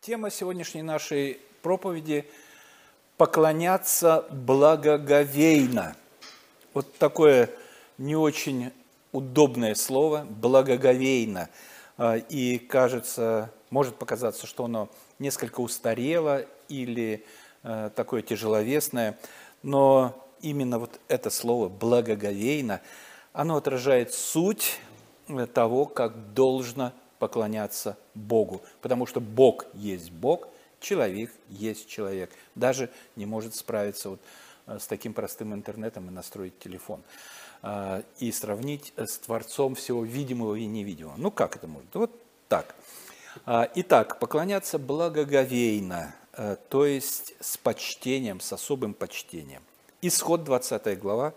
Тема сегодняшней нашей проповеди – поклоняться благоговейно. Вот такое не очень удобное слово – благоговейно. А, и кажется, может показаться, что оно несколько устарело или а, такое тяжеловесное, но именно вот это слово «благоговейно», оно отражает суть того, как должно поклоняться Богу, потому что Бог есть Бог, человек есть человек. Даже не может справиться вот э, с таким простым интернетом и настроить телефон э, и сравнить с Творцом всего видимого и невидимого. Ну как это может? Вот так. А, итак, поклоняться благоговейно, э, то есть с почтением, с особым почтением. Исход 20 глава,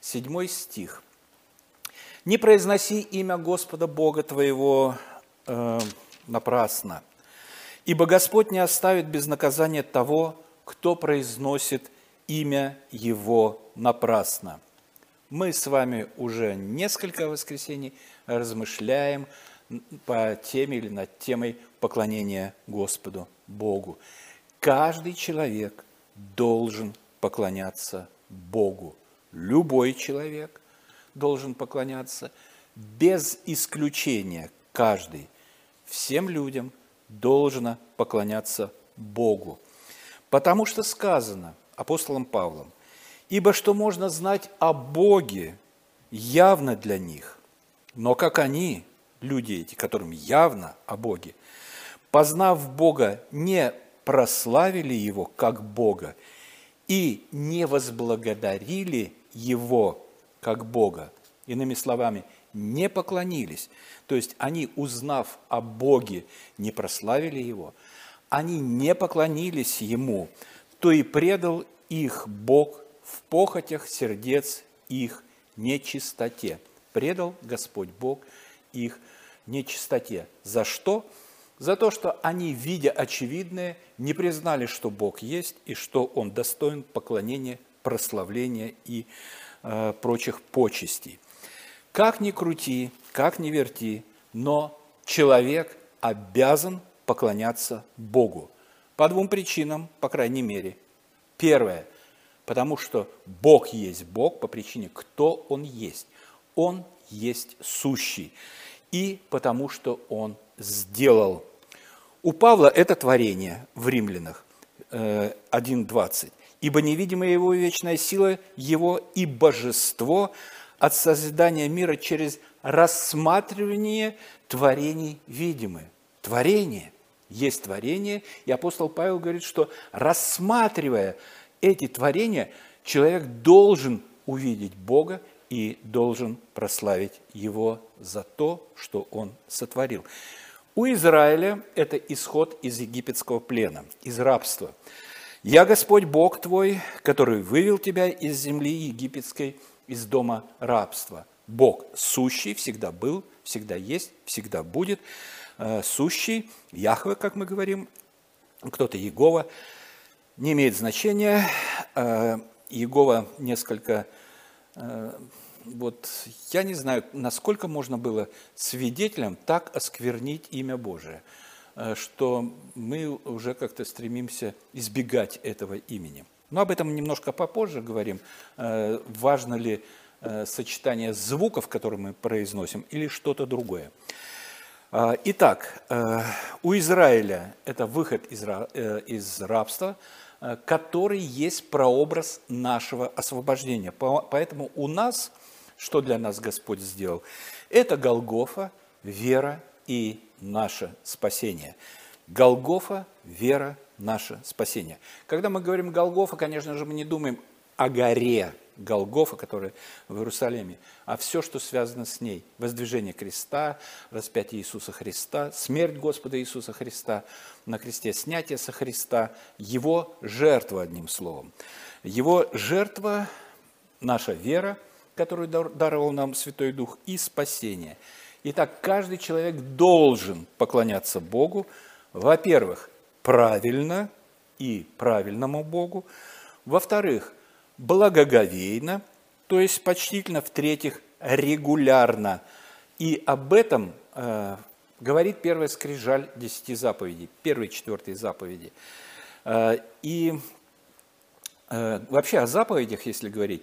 7 стих. «Не произноси имя Господа Бога твоего э, напрасно. Ибо Господь не оставит без наказания того, кто произносит имя Его напрасно. Мы с вами уже несколько воскресений размышляем по теме или над темой поклонения Господу Богу. Каждый человек должен поклоняться Богу. Любой человек должен поклоняться без исключения каждый всем людям должно поклоняться Богу. Потому что сказано апостолом Павлом, «Ибо что можно знать о Боге, явно для них, но как они, люди эти, которым явно о Боге, познав Бога, не прославили Его как Бога и не возблагодарили Его как Бога». Иными словами, не поклонились. То есть они, узнав о Боге, не прославили Его, они не поклонились Ему, то и предал их Бог в похотях сердец их нечистоте. Предал Господь Бог их нечистоте. За что? За то, что они, видя очевидное, не признали, что Бог есть и что Он достоин поклонения, прославления и э, прочих почестей. Как ни крути, как ни верти, но человек обязан поклоняться Богу. По двум причинам, по крайней мере. Первое, потому что Бог есть Бог по причине, кто Он есть. Он есть сущий. И потому что Он сделал. У Павла это творение в Римлянах 1.20. Э, «Ибо невидимая его вечная сила, его и божество – от созидания мира через рассматривание творений видимы. Творение есть творение, и апостол Павел говорит, что рассматривая эти творения, человек должен увидеть Бога и должен прославить Его за то, что Он сотворил. У Израиля это исход из египетского плена, из рабства. «Я Господь Бог твой, который вывел тебя из земли египетской, из дома рабства. Бог сущий всегда был, всегда есть, всегда будет. Э, сущий, Яхве, как мы говорим, кто-то Егова, не имеет значения. Э, Егова несколько, э, вот я не знаю, насколько можно было свидетелем так осквернить имя Божие, что мы уже как-то стремимся избегать этого имени. Но об этом немножко попозже говорим. Э, важно ли э, сочетание звуков, которые мы произносим, или что-то другое. Э, итак, у Израиля это выход из рабства, который есть прообраз нашего освобождения. Поэтому у нас, что для нас Господь сделал, это Голгофа, вера и наше спасение. Голгофа, вера, наше спасение. Когда мы говорим Голгофа, конечно же, мы не думаем о горе Голгофа, которая в Иерусалиме, а все, что связано с ней. Воздвижение креста, распятие Иисуса Христа, смерть Господа Иисуса Христа на кресте, снятие со Христа, Его жертва, одним словом. Его жертва – наша вера, которую даровал нам Святой Дух, и спасение. Итак, каждый человек должен поклоняться Богу, во-первых, правильно и правильному Богу. Во-вторых, благоговейно, то есть почтительно. В-третьих, регулярно. И об этом э, говорит первая скрижаль десяти заповедей, первые четвертые заповеди. Э, и э, вообще о заповедях, если говорить,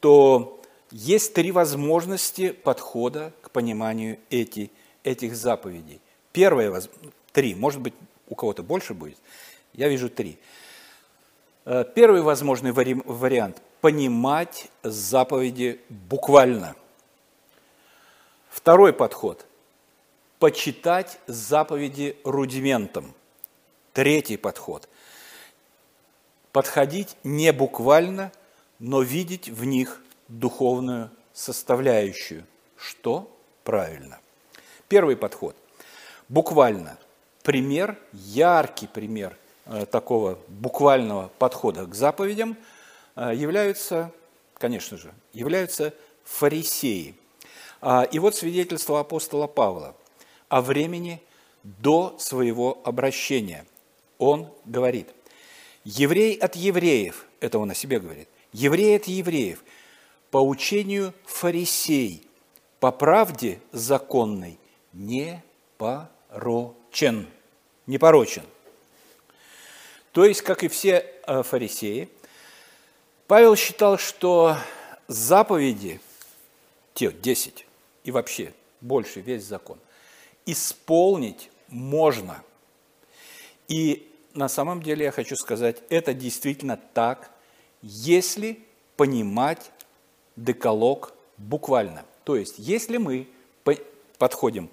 то есть три возможности подхода к пониманию эти, этих заповедей. Первое, три, может быть, у кого-то больше будет, я вижу три. Э, первый возможный вариант – понимать заповеди буквально. Второй подход – почитать заповеди рудиментом. Третий подход – подходить не буквально, но видеть в них духовную составляющую, что правильно. Первый подход. Буквально. Пример, яркий пример э, такого буквального подхода к заповедям э, являются, конечно же, являются фарисеи. А, и вот свидетельство апостола Павла о времени до своего обращения. Он говорит, еврей от евреев, это он о себе говорит, еврей от евреев – по учению фарисей, по правде законной, не порочен. Не порочен. То есть, как и все э, фарисеи, Павел считал, что заповеди, те 10 и вообще больше весь закон, исполнить можно. И на самом деле я хочу сказать, это действительно так, если понимать деколог буквально. То есть, если мы подходим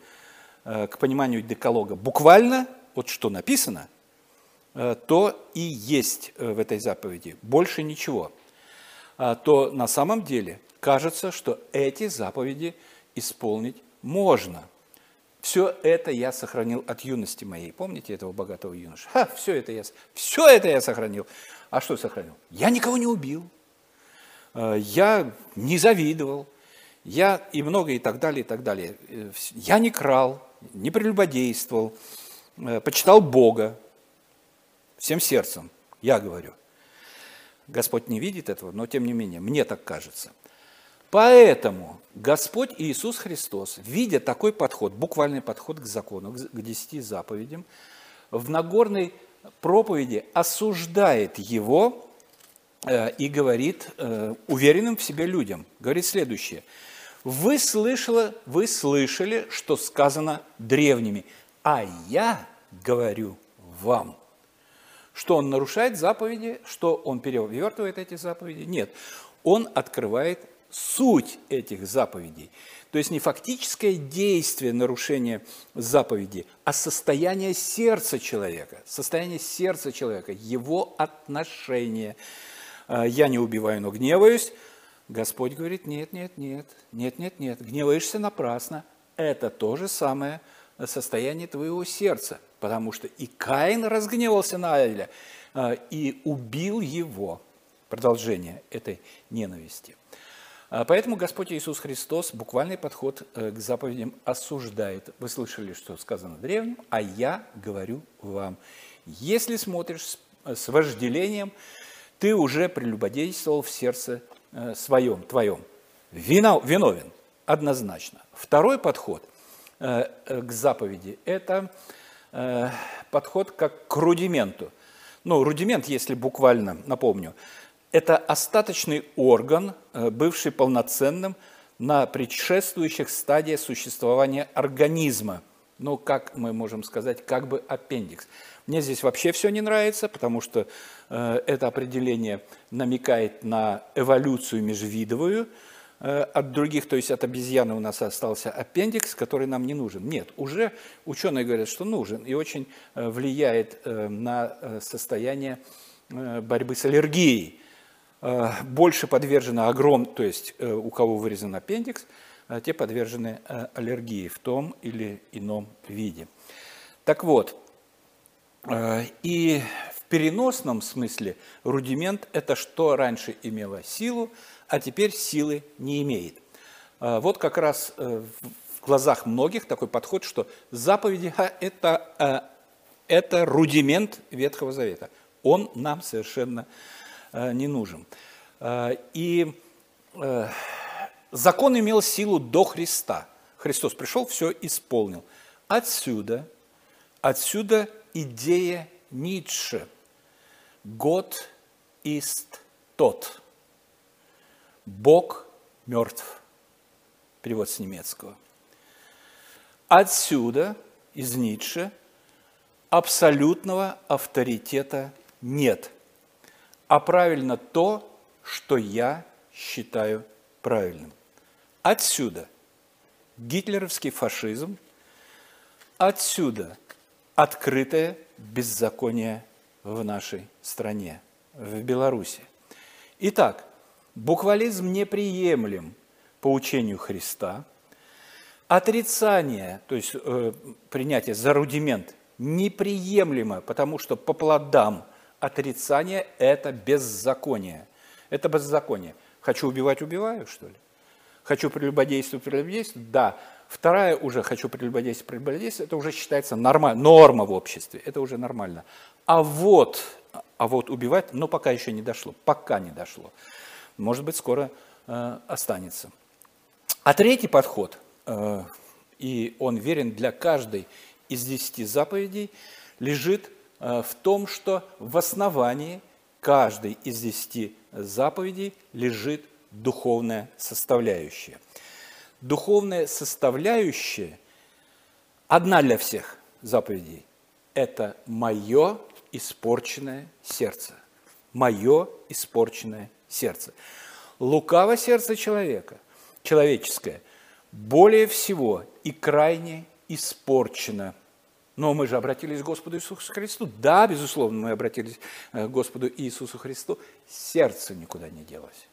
э, к пониманию деколога буквально, вот что написано, э, то и есть э, в этой заповеди, больше ничего, а то на самом деле кажется, что эти заповеди исполнить можно. Все это я сохранил от юности моей. Помните этого богатого юноша? Ха, все это я, все это я сохранил. А что сохранил? Я никого не убил. Э, я не завидовал, я и много и так далее, и так далее. Я не крал, не прелюбодействовал, почитал Бога всем сердцем, я говорю. Господь не видит этого, но тем не менее, мне так кажется. Поэтому Господь Иисус Христос, видя такой подход, буквальный подход к закону, к десяти заповедям, в Нагорной проповеди осуждает его Э, и говорит э, уверенным в себе людям, говорит следующее. Вы, слышали, вы слышали, что сказано древними, а я говорю вам. Что он нарушает заповеди, что он перевертывает эти заповеди? Нет, он открывает суть этих заповедей. То есть не фактическое действие нарушения заповеди, а состояние сердца человека, состояние сердца человека, его отношение – «А, я не убиваю, но гневаюсь, Господь говорит, нет, нет, нет, нет, нет, нет, гневаешься напрасно. Это то же самое состояние твоего сердца, потому что и Каин разгневался на Авеля а, и убил его. Продолжение этой ненависти. А, поэтому Господь Иисус Христос буквальный подход э, к заповедям осуждает. Вы слышали, что сказано древним, а я говорю вам. Если смотришь с вожделением, ты уже прелюбодействовал в сердце э, своем, твоем. Виновен, однозначно. Второй подход к заповеди – это подход как к рудименту. Ну, рудимент, если буквально напомню, это остаточный орган, бывший полноценным на предшествующих стадиях существования организма. Ну, как мы можем сказать, как бы аппендикс. Мне здесь вообще все не нравится, потому что э, это определение намекает на эволюцию межвидовую э, от других, то есть от обезьяны у нас остался аппендикс, который нам не нужен. Нет, уже ученые говорят, что нужен и очень э, влияет э, на э, состояние э, борьбы с аллергией. Э, больше подвержено огром, то есть э, у кого вырезан аппендикс, э, те подвержены э, аллергии в том или ином виде. Так вот, Э, и в переносном смысле рудимент – это что раньше имело силу, а теперь силы не имеет. Э, вот как раз э, в глазах многих такой подход, что заповеди – это, это рудимент Ветхого Завета. Он нам совершенно не нужен. И закон имел силу до Христа. Христос пришел, все исполнил. Отсюда, отсюда идея Ницше. Год ist тот. Бог мертв. Перевод с немецкого. Отсюда, из Ницше, абсолютного авторитета нет, а правильно то, что я считаю правильным. Отсюда гитлеровский фашизм, отсюда открытое беззаконие в нашей стране, в Беларуси. Итак, буквализм неприемлем по учению Христа, отрицание, то есть э, принятие за рудимент, неприемлемо, потому что по плодам отрицания – это беззаконие. Это беззаконие. Хочу убивать – убиваю, что ли? Хочу прелюбодействовать – прелюбодействую? Да. Вторая уже «хочу прелюбодействовать» – прелюбодействовать – это уже считается нормально, норма в обществе, это уже нормально. А вот, а вот убивать, но пока еще не дошло, пока не дошло. Может быть, скоро э, останется. А третий подход, э, и он верен для каждой из десяти заповедей, лежит э, в том, что в основании каждой из десяти заповедей лежит духовная составляющая. Духовная составляющая одна для всех заповедей – это мое испорченное сердце. Мое испорченное сердце. Лукаво сердце человека, человеческое, более всего и крайне испорчено. Но мы же обратились к Господу Иисусу Христу. Да, безусловно, мы обратились э, к Господу Иисусу Христу. Сердце никуда не делось.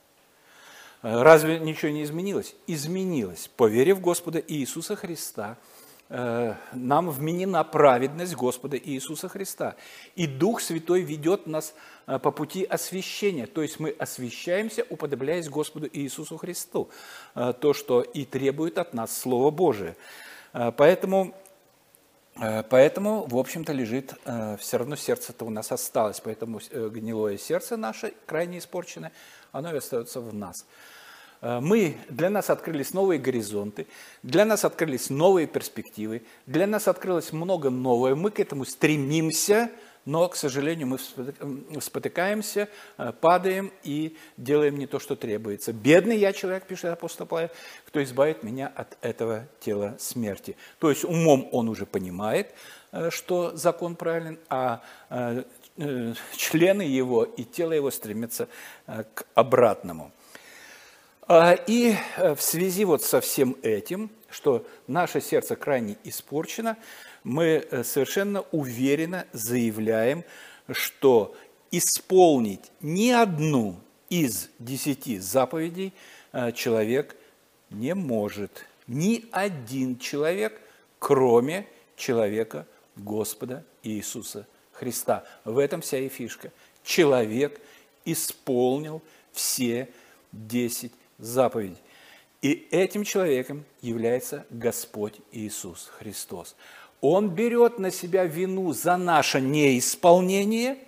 Э, разве ничего не изменилось? Изменилось. Поверив Господа Иисуса Христа – нам вменена праведность Господа Иисуса Христа. И Дух Святой ведет нас э, по пути освящения. То есть мы освящаемся, уподобляясь Господу Иисусу Христу. Э, то, что и требует от нас Слово Божие. Поэтому, поэтому в общем-то, лежит, все равно сердце-то у нас осталось. Поэтому гнилое сердце наше, крайне испорченное, оно и остается в нас. Э, мы, для нас открылись новые горизонты, для нас открылись новые перспективы, для нас открылось много нового, мы к этому стремимся, но, к сожалению, мы спотыкаемся, э, падаем и делаем не то, что требуется. «Бедный я человек», пишет апостол Павел, «кто избавит меня от этого тела смерти». То есть умом он уже понимает, э, что закон правилен, а члены его и тело его стремятся к обратному – и э, в связи вот со всем этим, что наше сердце крайне испорчено, мы э, совершенно уверенно заявляем, что исполнить ни одну из десяти заповедей э, человек не может. Ни один человек, кроме человека Господа Иисуса Христа. В этом вся и фишка. Человек исполнил все десять заповедь. И этим человеком является Господь Иисус Христос. Он берет на себя вину за наше неисполнение,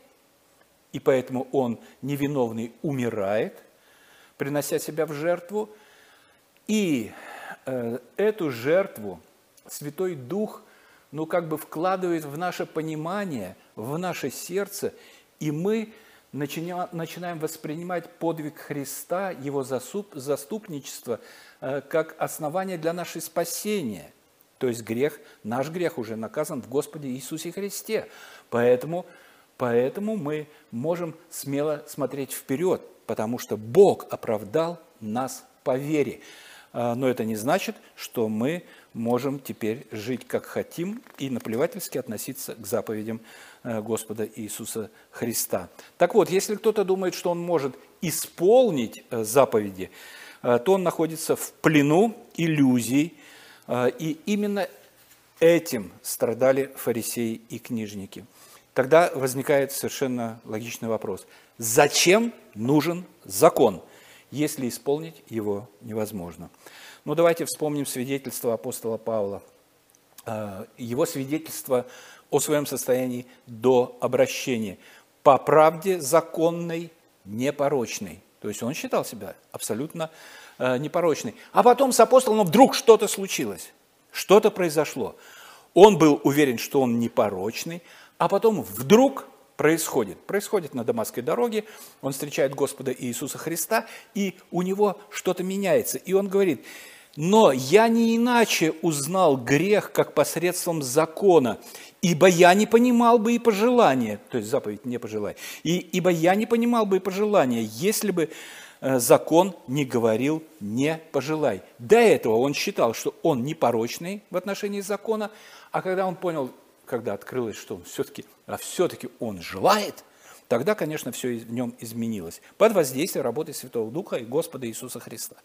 и поэтому он невиновный умирает, принося себя в жертву. И э, эту жертву Святой Дух, ну, как бы вкладывает в наше понимание, в наше сердце, и мы начинаем воспринимать подвиг Христа, Его заступничество, э, как основание для нашего спасения. То есть грех, наш грех уже наказан в Господе Иисусе Христе. Поэтому, поэтому мы можем смело смотреть вперед, потому что Бог оправдал нас по вере. Э, но это не значит, что мы можем теперь жить как хотим и наплевательски относиться к заповедям Господа Иисуса Христа. Так вот, если кто-то думает, что он может исполнить э, заповеди, э, то он находится в плену иллюзий, и именно этим страдали фарисеи и книжники. Тогда возникает совершенно логичный вопрос. Зачем нужен закон, если исполнить его невозможно? Ну, давайте вспомним свидетельство апостола Павла. Его свидетельство о своем состоянии до обращения. По правде законной, непорочной. То есть он считал себя абсолютно э, непорочной. А потом с апостолом вдруг что-то случилось, что-то произошло. Он был уверен, что он непорочный, а потом вдруг происходит. Происходит на Дамасской дороге, он встречает Господа Иисуса Христа, и у него что-то меняется. И он говорит, но я не иначе узнал грех, как посредством закона, ибо я не понимал бы и пожелания, то есть заповедь не пожелай, и, ибо я не понимал бы и пожелания, если бы э, закон не говорил «не пожелай». До этого он считал, что он непорочный в отношении закона, а когда он понял, когда открылось, что он все-таки, а все-таки он желает, тогда, конечно, все в нем изменилось. Под воздействием работы Святого Духа и Господа Иисуса Христа.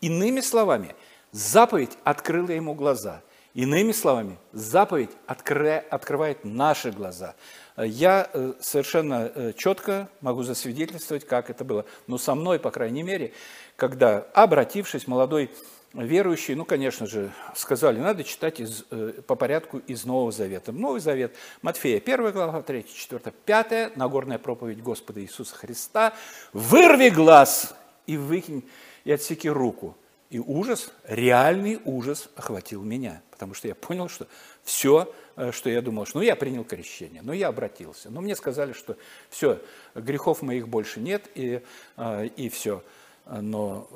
Иными словами, заповедь открыла ему глаза. Иными словами, заповедь открывает наши глаза. Я э, совершенно э, четко могу засвидетельствовать, как это было. Но со мной, по крайней мере, когда, обратившись, молодой верующий, ну, конечно же, сказали, надо читать из, э, по порядку из Нового Завета. Новый Завет, Матфея, 1 глава, 3, 4, 5, Нагорная проповедь Господа Иисуса Христа. «Вырви глаз и выкинь и отсеки руку. И ужас, реальный ужас охватил меня, потому что я понял, что все, э, что я думал, что ну я принял крещение, ну я обратился, но мне сказали, что все, грехов моих больше нет и, э, и все, но,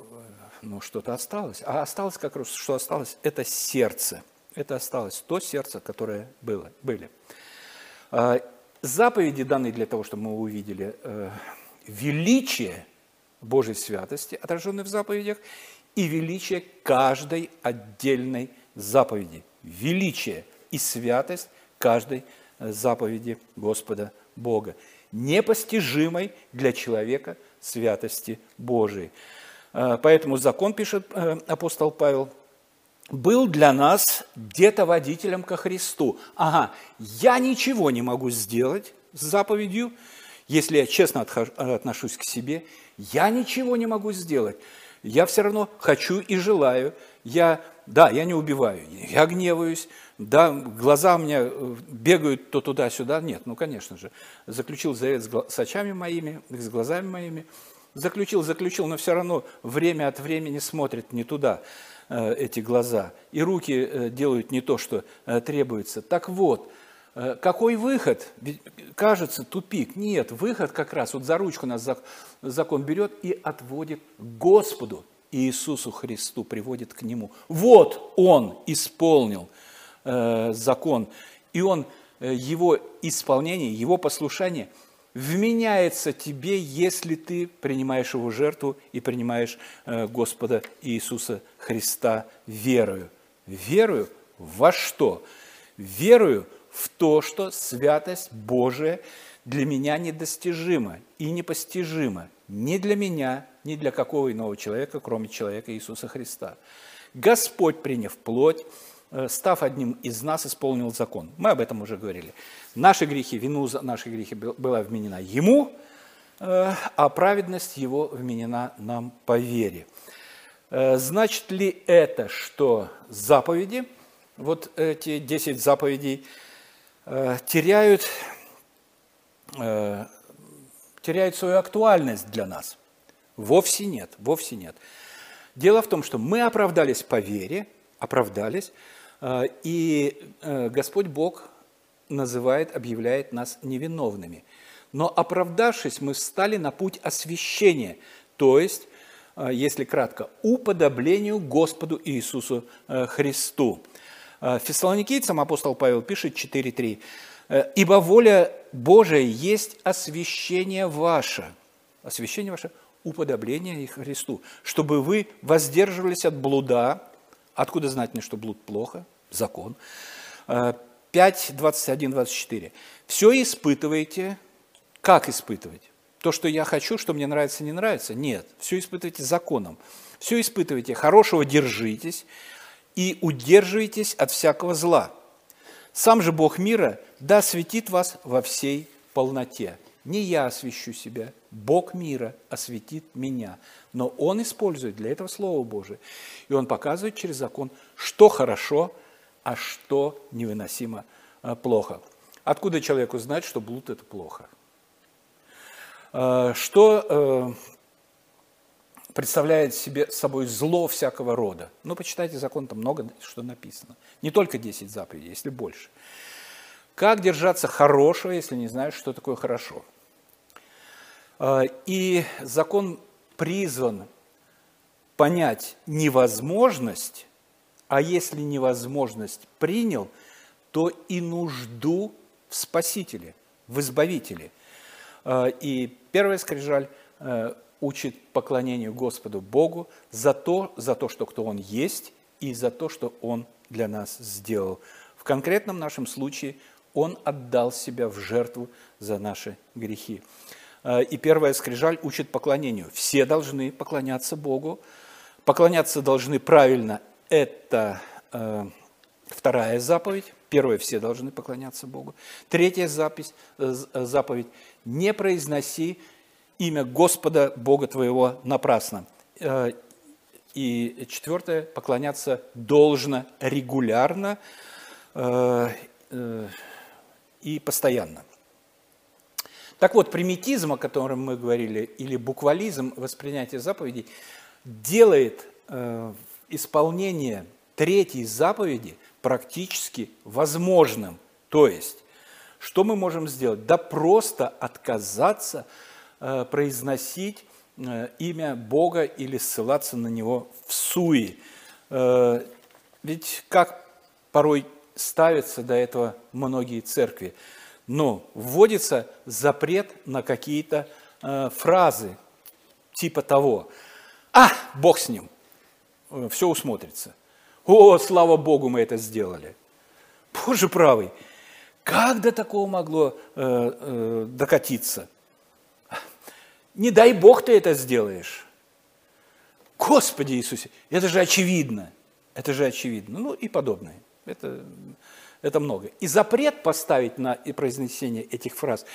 но что-то осталось. А осталось как раз, что осталось, это сердце, это осталось то сердце, которое было, были. Э, заповеди данные для того, чтобы мы увидели величие Божьей святости, отраженной в заповедях, и величие каждой отдельной заповеди. Величие и святость каждой э, заповеди Господа Бога. Непостижимой для человека святости Божией. Э, поэтому закон, пишет э, апостол Павел, был для нас где-то водителем ко Христу. Ага, я ничего не могу сделать с заповедью, если я честно отношусь к себе, я ничего не могу сделать. Я все равно хочу и желаю. Я, да, я не убиваю, я гневаюсь, да, глаза у меня э, бегают то туда-сюда. Нет, ну, конечно же. Заключил завет с очами моими, с глазами моими. Заключил, заключил, но все равно время от времени смотрит не туда э, эти глаза. И руки э, делают не то, что требуется. Так вот, какой выход? Ведь кажется, тупик. Нет, выход как раз, вот за ручку нас закон берет и отводит к Господу Иисусу Христу, приводит к Нему. Вот Он исполнил э, закон, и Он, э, Его исполнение, Его послушание вменяется тебе, если ты принимаешь Его жертву и принимаешь э, Господа Иисуса Христа верою. Верою во что? Верою в то, что святость Божия для меня недостижима и непостижима ни для меня, ни для какого иного человека, кроме человека Иисуса Христа. Господь, приняв плоть, э, став одним из нас, исполнил закон. Мы об этом уже говорили. Наши грехи, вину за наши грехи была вменена Ему, э, а праведность Его вменена нам по вере. Э, значит ли это, что заповеди, вот эти 10 заповедей, теряют, э, теряют свою актуальность для нас. Вовсе нет, вовсе нет. Дело в том, что мы оправдались по вере, оправдались, э, и Господь Бог называет, объявляет нас невиновными. Но оправдавшись, мы встали на путь освящения, то есть, если кратко, уподоблению Господу Иисусу Христу. Э, фессалоникийцам апостол Павел пишет 4.3. «Э, «Ибо воля Божия есть освящение ваше». Освящение ваше – уподобление Христу, чтобы вы воздерживались от блуда. Откуда знать мне, что блуд плохо? Закон. 5, 21, 24. «Все испытываете». Как испытывать? То, что я хочу, что мне нравится, не нравится? Нет. Все испытывайте законом. Все испытывайте. Хорошего держитесь, и удерживайтесь от всякого зла. Сам же Бог мира да осветит вас во всей полноте. Не я освящу себя, Бог мира осветит меня. Но Он использует для этого Слово Божие. И Он показывает через закон, что хорошо, а что невыносимо а, плохо. Откуда человеку знать, что блуд – это плохо? А, что э, представляет себе собой зло всякого рода. Ну, почитайте закон, там много что написано. Не только 10 заповедей, если больше. Как держаться хорошего, если не знаешь, что такое хорошо? А, и закон призван понять невозможность, а если невозможность принял, то и нужду в Спасителе, в Избавителе. А, и первая скрижаль э, учит поклонению Господу Богу за то, за то, что кто Он есть, и за то, что Он для нас сделал. В конкретном нашем случае Он отдал себя в жертву за наши грехи. Э, и первая скрижаль учит поклонению. Все должны поклоняться Богу. Поклоняться должны правильно. Это э, вторая заповедь. Первая – все должны поклоняться Богу. Третья запись, э, заповедь – не произноси имя Господа Бога твоего напрасно. Э, и четвертое, поклоняться должно регулярно э, э, и постоянно. Так вот, примитизм, о котором мы говорили, или буквализм воспринятия заповедей, делает исполнение третьей заповеди практически возможным. То есть, что мы можем сделать? Да просто отказаться произносить э, имя Бога или ссылаться на Него в суе. Э, ведь как порой ставятся до этого многие церкви, но вводится запрет на какие-то фразы типа того, а, Бог с ним, все усмотрится. О, слава Богу, мы это сделали. Боже правый, как до такого могло э, э, докатиться? Не дай Бог ты это сделаешь. Господи Иисусе, это же очевидно. Это же очевидно. Ну и подобное. Это, это много. И запрет поставить на произнесение этих фраз,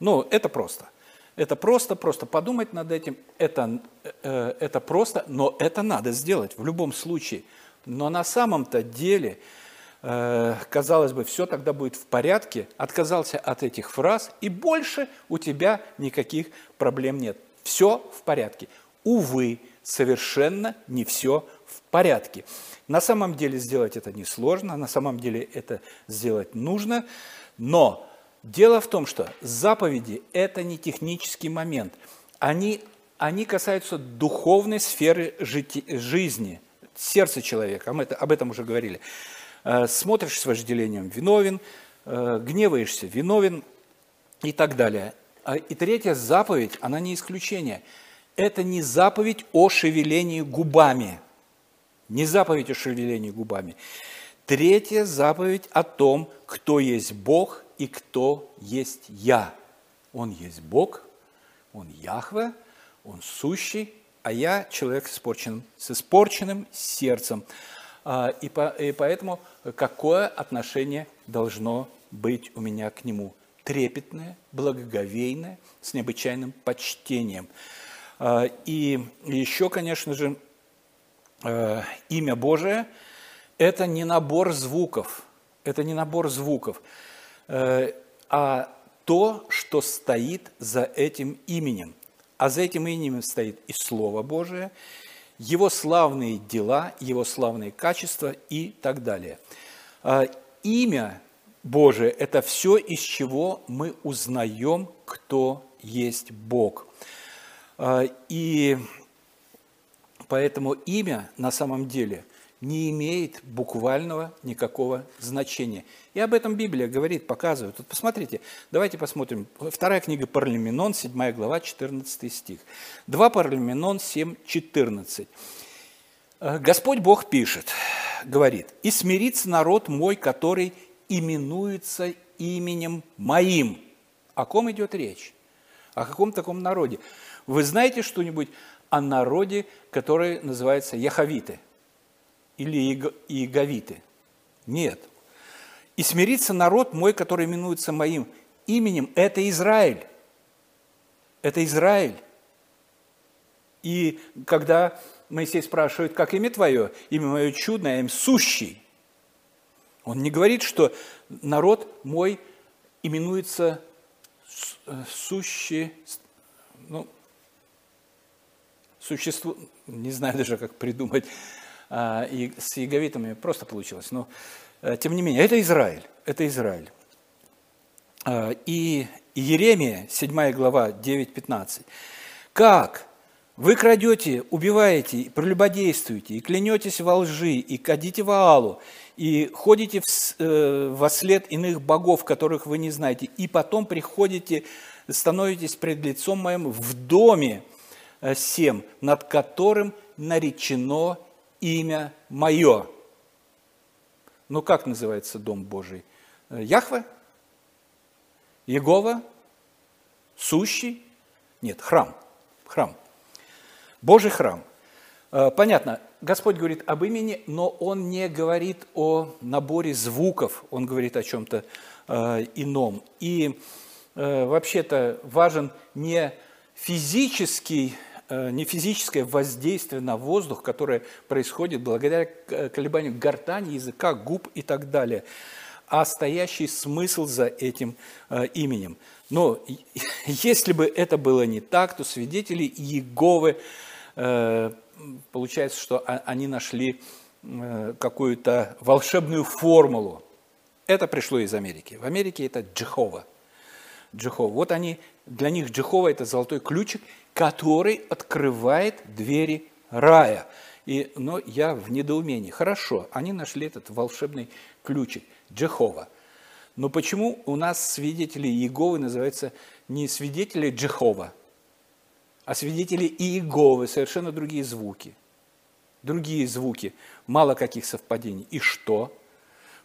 ну, это просто. Это просто, просто подумать над этим, это, э, это просто, но это надо сделать в любом случае. Но на самом-то деле – Э, казалось бы, все тогда будет в порядке, отказался от этих фраз, и больше у тебя никаких проблем нет. Все в порядке. Увы, совершенно не все в порядке. На самом деле сделать это несложно, на самом деле это сделать нужно, но дело в том, что заповеди – это не технический момент. Они, они касаются духовной сферы жити, жизни, сердца человека, мы это, об этом уже говорили. Э, смотришь с вожделением – виновен, э, гневаешься – виновен и так далее. А, и третья заповедь, она не исключение. Это не заповедь о шевелении губами. Не заповедь о шевелении губами. Третья заповедь о том, кто есть Бог и кто есть Я. Он есть Бог, Он Яхве, Он сущий, а я человек с испорченным, с испорченным сердцем. А, и, по, и поэтому какое отношение должно быть у меня к нему? Трепетное, благоговейное, с необычайным почтением. А, и еще, конечно же, а, имя Божие – это не набор звуков, это не набор звуков, а то, что стоит за этим именем. А за этим именем стоит и Слово Божие – его славные дела, его славные качества и так далее. А, имя Божие – это все, из чего мы узнаем, кто есть Бог. А, и поэтому имя на самом деле не имеет буквального никакого значения. И об этом Библия говорит, показывает. Вот посмотрите, давайте посмотрим. Вторая книга Паралименон, 7 глава, 14 стих. 2 Паралименон 7, 14. «Э, Господь Бог пишет, говорит, «И смирится народ мой, который именуется именем моим». О ком идет речь? О каком таком народе? Вы знаете что-нибудь о народе, который называется Яховиты – или иеговиты. Нет. И смирится народ мой, который именуется моим именем, это Израиль. Это Израиль. И когда Моисей спрашивает, как имя твое, имя мое чудное, им сущий. Он не говорит, что народ мой именуется э, сущий, ну, существует, не знаю даже, как придумать, а, и с яговитами просто получилось, но э, тем не менее, это Израиль, это Израиль. А, и Еремия, 7 глава, 9-15. «Как вы крадете, убиваете, прелюбодействуете, и клянетесь во лжи, и кадите Ваалу, и ходите в, э, во след иных богов, которых вы не знаете, и потом приходите, становитесь пред лицом моим в доме э, всем, над которым наречено имя мое. Ну как называется дом Божий? Э, Яхве? Егова? Сущий? Нет, храм. Храм. Божий храм. Э, понятно, Господь говорит об имени, но Он не говорит о наборе звуков, Он говорит о чем-то э, ином. И вообще-то важен не физический не физическое воздействие на воздух, которое происходит благодаря колебанию гортани, языка, губ и так далее, а стоящий смысл за этим именем. Но если бы это было не так, то свидетели Иеговы получается, что они нашли э, какую-то волшебную формулу. Это пришло из Америки. В Америке это Джехова. Джехова. Вот они, для них Джехова – это золотой ключик, который открывает двери рая. И, но я в недоумении. Хорошо, они нашли этот волшебный ключик Джехова. Но почему у нас свидетели Иеговы называются не свидетели Джехова, а свидетели Иеговы, совершенно другие звуки. Другие звуки, мало каких совпадений. И что?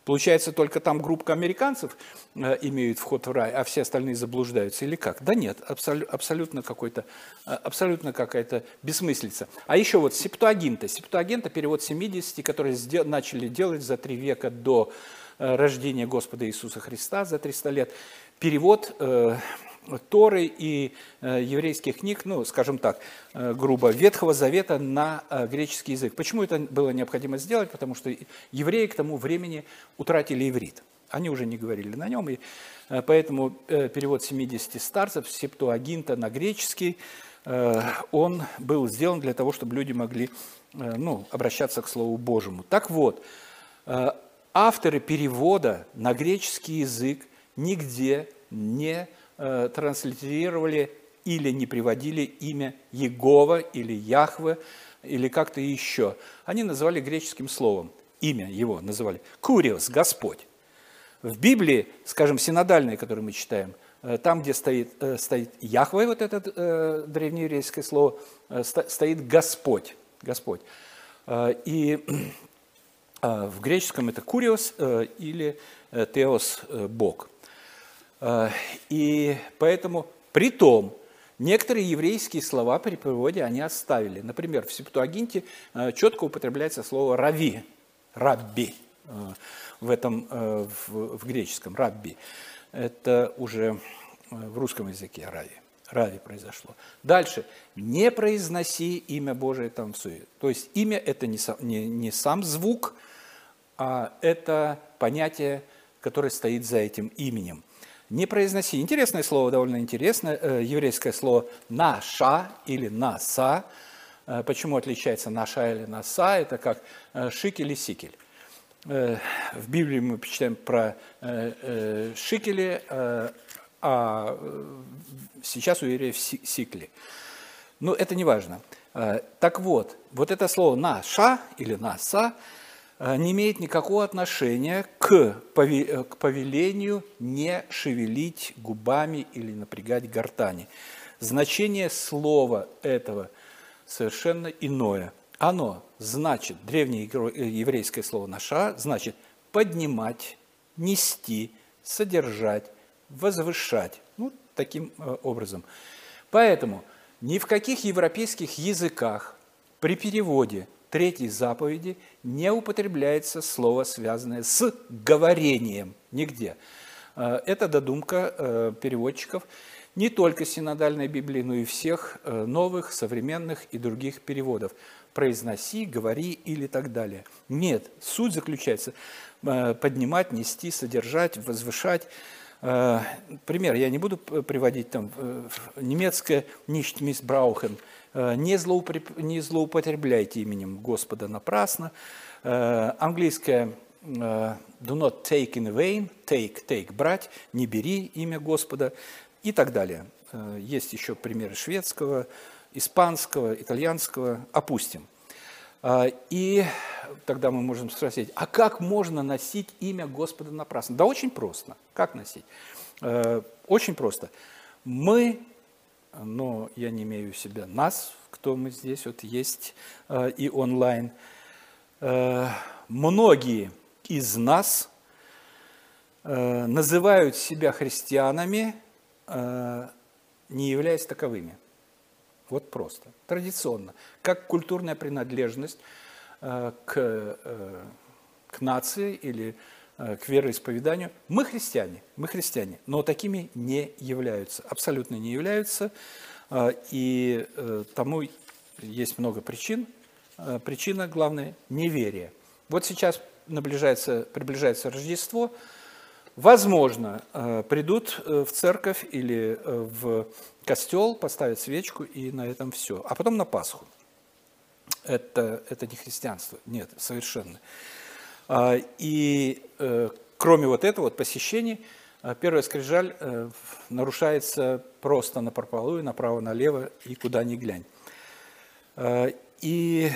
Получается, только там группа американцев э, имеют вход в рай, а все остальные заблуждаются или как? Да нет, абсолютно, абсолютно, какой-то, э, абсолютно какая-то бессмыслица. А еще вот септуагинта. Септуагинта – перевод 70, который сдел, начали делать за три века до э, рождения Господа Иисуса Христа, за 300 лет. Перевод э, Торы и э, еврейских книг, ну, скажем так, э, грубо, Ветхого Завета на э, греческий язык. Почему это было необходимо сделать? Потому что евреи к тому времени утратили иврит. Они уже не говорили на нем, и поэтому перевод 70 старцев, септуагинта на греческий, он был сделан для того, чтобы люди могли ну, обращаться к Слову Божьему. Так вот, авторы перевода на греческий язык нигде не э, транслитерировали или не приводили имя Егова или Яхве или как-то еще. Они называли греческим словом, имя его называли Куриос, Господь. В Библии, скажем, синодальной, которую мы читаем, э, там, где стоит, э, стоит Яхве, вот это древнееврейское слово, стоит Господь. Господь. И в греческом это куриос или теос Бог – и поэтому, при том, некоторые еврейские слова при переводе они оставили. Например, в Септуагинте э, четко употребляется слово «рави», «рабби» э, в этом, в, в греческом, «рабби». Это уже в русском языке «рави». Рави произошло. Дальше. Не произноси имя Божие там в суе. То есть имя – это не, не, не сам звук, а это понятие, которое стоит за этим именем – не произноси. Интересное слово, довольно интересное, э, еврейское слово «наша» или «наса». Э, почему отличается «наша» или «наса»? Это как э, «шикель» и «сикель». В Библии мы почитаем про шикели, а сейчас у евреев сикли. Но это не важно. Так вот, вот это слово «наша» или «наса» не имеет никакого отношения к, э, к повелению не шевелить губами или напрягать гортани. Значение слова этого совершенно иное. Оно значит, древнее еврейское слово «наша» значит поднимать, нести, содержать, возвышать. Ну, таким э, образом. Поэтому ни в каких европейских языках при переводе третьей заповеди не употребляется слово, связанное с говорением, нигде. Э, это додумка э, переводчиков не только синодальной Библии, но и всех э, новых, современных и других переводов. Произноси, говори или так далее. Нет, суть заключается поднимать, нести, содержать, возвышать, пример, я не буду приводить там немецкое «nicht missbrauchen», не, злоупотреб... не злоупотребляйте именем Господа напрасно. Английское do not take in vain, take, take, брать, не бери имя Господа и так далее. Есть еще примеры шведского, испанского, итальянского, опустим. И тогда мы можем спросить, а как можно носить имя Господа напрасно? Да очень просто. Как носить? Э, очень просто. Мы, но я не имею в себя нас, кто мы здесь вот есть э, и онлайн, э, многие из нас называют себя христианами, не являясь таковыми. Вот просто, традиционно, как культурная принадлежность – Э, к, э, к нации или э, к вероисповеданию. Мы христиане, мы христиане, но такими не являются, абсолютно не являются. И тому есть много причин. Причина главная – неверие. Вот сейчас наближается, приближается Рождество. Возможно, придут в церковь или в костел, поставят свечку и на этом все. А потом на Пасху это, это не христианство. Нет, совершенно. А, и э, кроме вот этого вот посещений, э, первая скрижаль э, нарушается просто на прополую, направо-налево и куда ни глянь. И,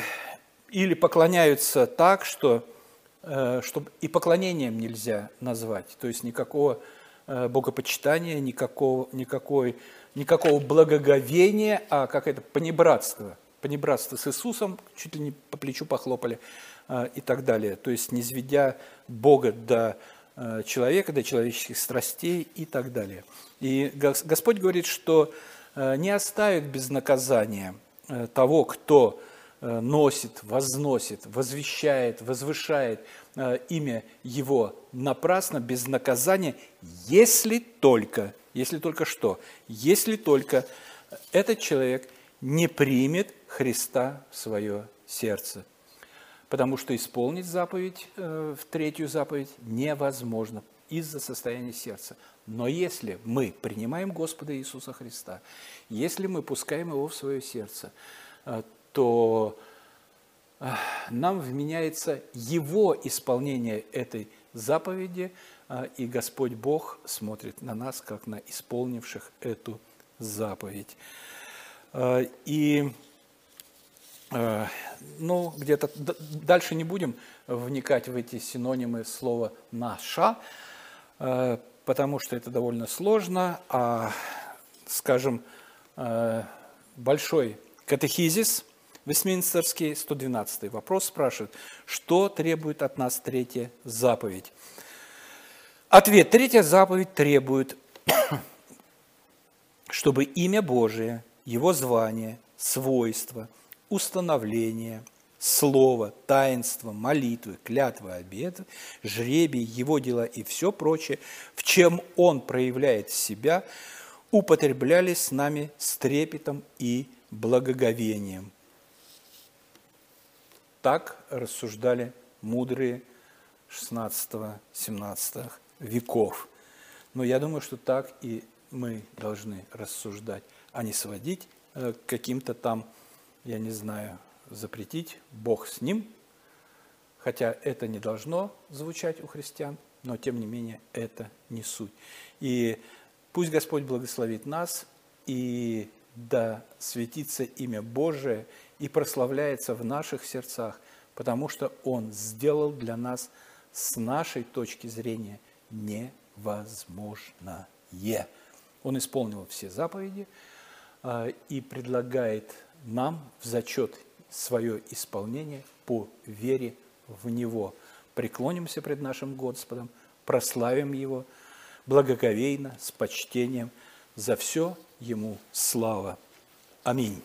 или поклоняются так, что, что и поклонением нельзя назвать, то есть никакого богопочитания, никакого, никакой, никакого благоговения, а как это понебратство – понебратство с Иисусом, чуть ли не по плечу похлопали и так далее. То есть не сведя Бога до а, человека, до человеческих страстей и так далее. И Господь говорит, что а, не оставит без наказания того, кто носит, возносит, возвещает, возвышает имя Его напрасно, без наказания, если только, если только что, если только этот человек не примет Христа в свое сердце. Потому что исполнить заповедь, э, в третью заповедь, невозможно из-за состояния сердца. Но если мы принимаем Господа Иисуса Христа, если мы пускаем Его в свое сердце, э, то э, нам вменяется Его исполнение этой заповеди, и Господь Бог смотрит на нас, как на исполнивших эту заповедь. И ну, где-то дальше не будем вникать в эти синонимы слова «наша», э, потому что это довольно сложно, а, скажем, э, большой катехизис Вестминстерский, 112 вопрос спрашивает, что требует от нас третья заповедь? Ответ. Третья заповедь требует, чтобы имя Божие, его звание, свойства – установление, слово, таинство, молитвы, клятвы, обеты, жребий, его дела и все прочее, в чем он проявляет себя, употреблялись с нами с трепетом и благоговением. Так рассуждали мудрые 16-17 веков. Но я думаю, что так и мы должны рассуждать, а не сводить э, к каким-то там я не знаю, запретить, Бог с ним, хотя это не должно звучать у христиан, но тем не менее это не суть. И пусть Господь благословит нас, и да светится имя Божие и прославляется в наших сердцах, потому что Он сделал для нас с нашей точки зрения невозможное. Он исполнил все заповеди а, и предлагает нам в зачет свое исполнение по вере в Него. Преклонимся пред нашим Господом, прославим Его благоговейно, с почтением. За все Ему слава. Аминь.